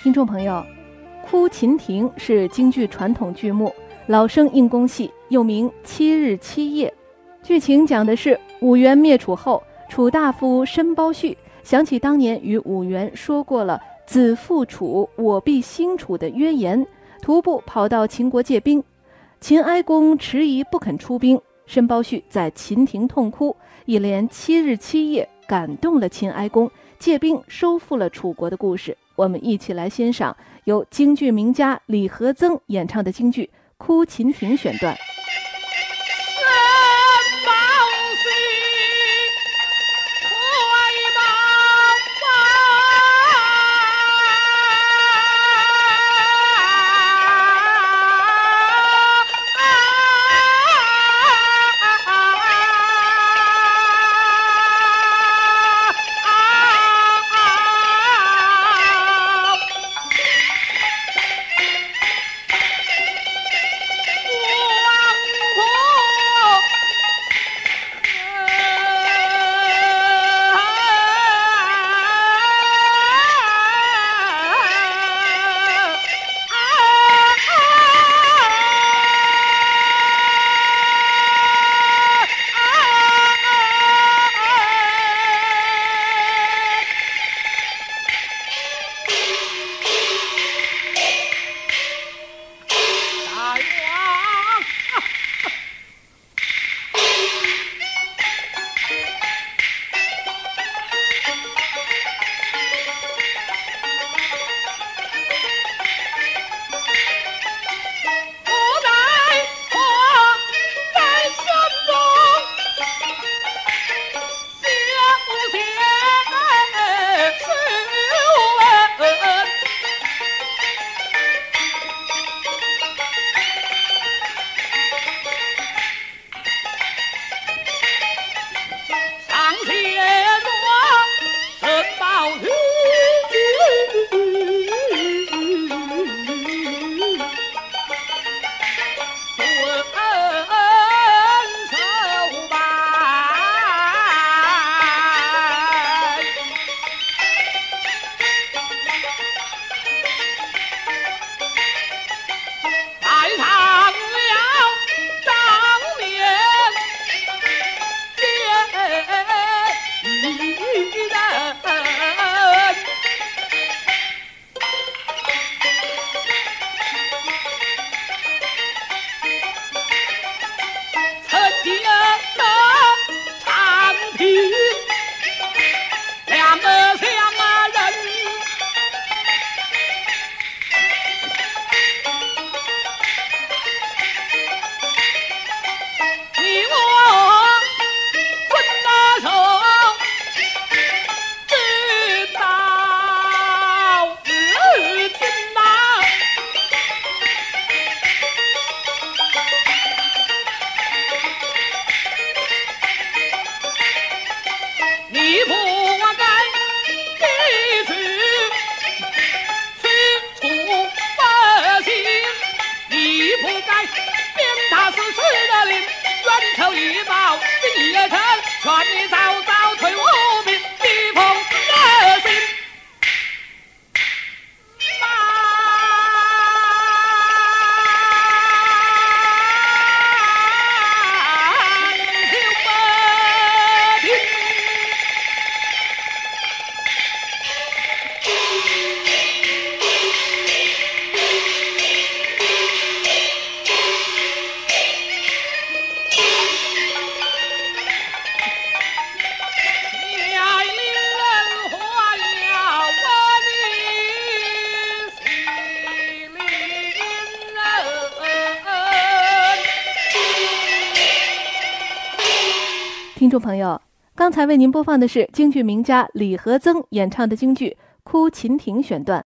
听众朋友，《哭秦亭》是京剧传统剧目，老生硬功戏，又名《七日七夜》。剧情讲的是武元灭楚后，楚大夫申包胥想起当年与武元说过了“子复楚，我必兴楚”的约言，徒步跑到秦国借兵。秦哀公迟疑不肯出兵，申包胥在秦庭痛哭，一连七日七夜，感动了秦哀公，借兵收复了楚国的故事。我们一起来欣赏由京剧名家李和曾演唱的京剧《哭秦亭》选段。你不该你去催促百姓一不该鞭打死士的令冤仇已报今夜成全你听众朋友，刚才为您播放的是京剧名家李和曾演唱的京剧《哭秦亭》选段。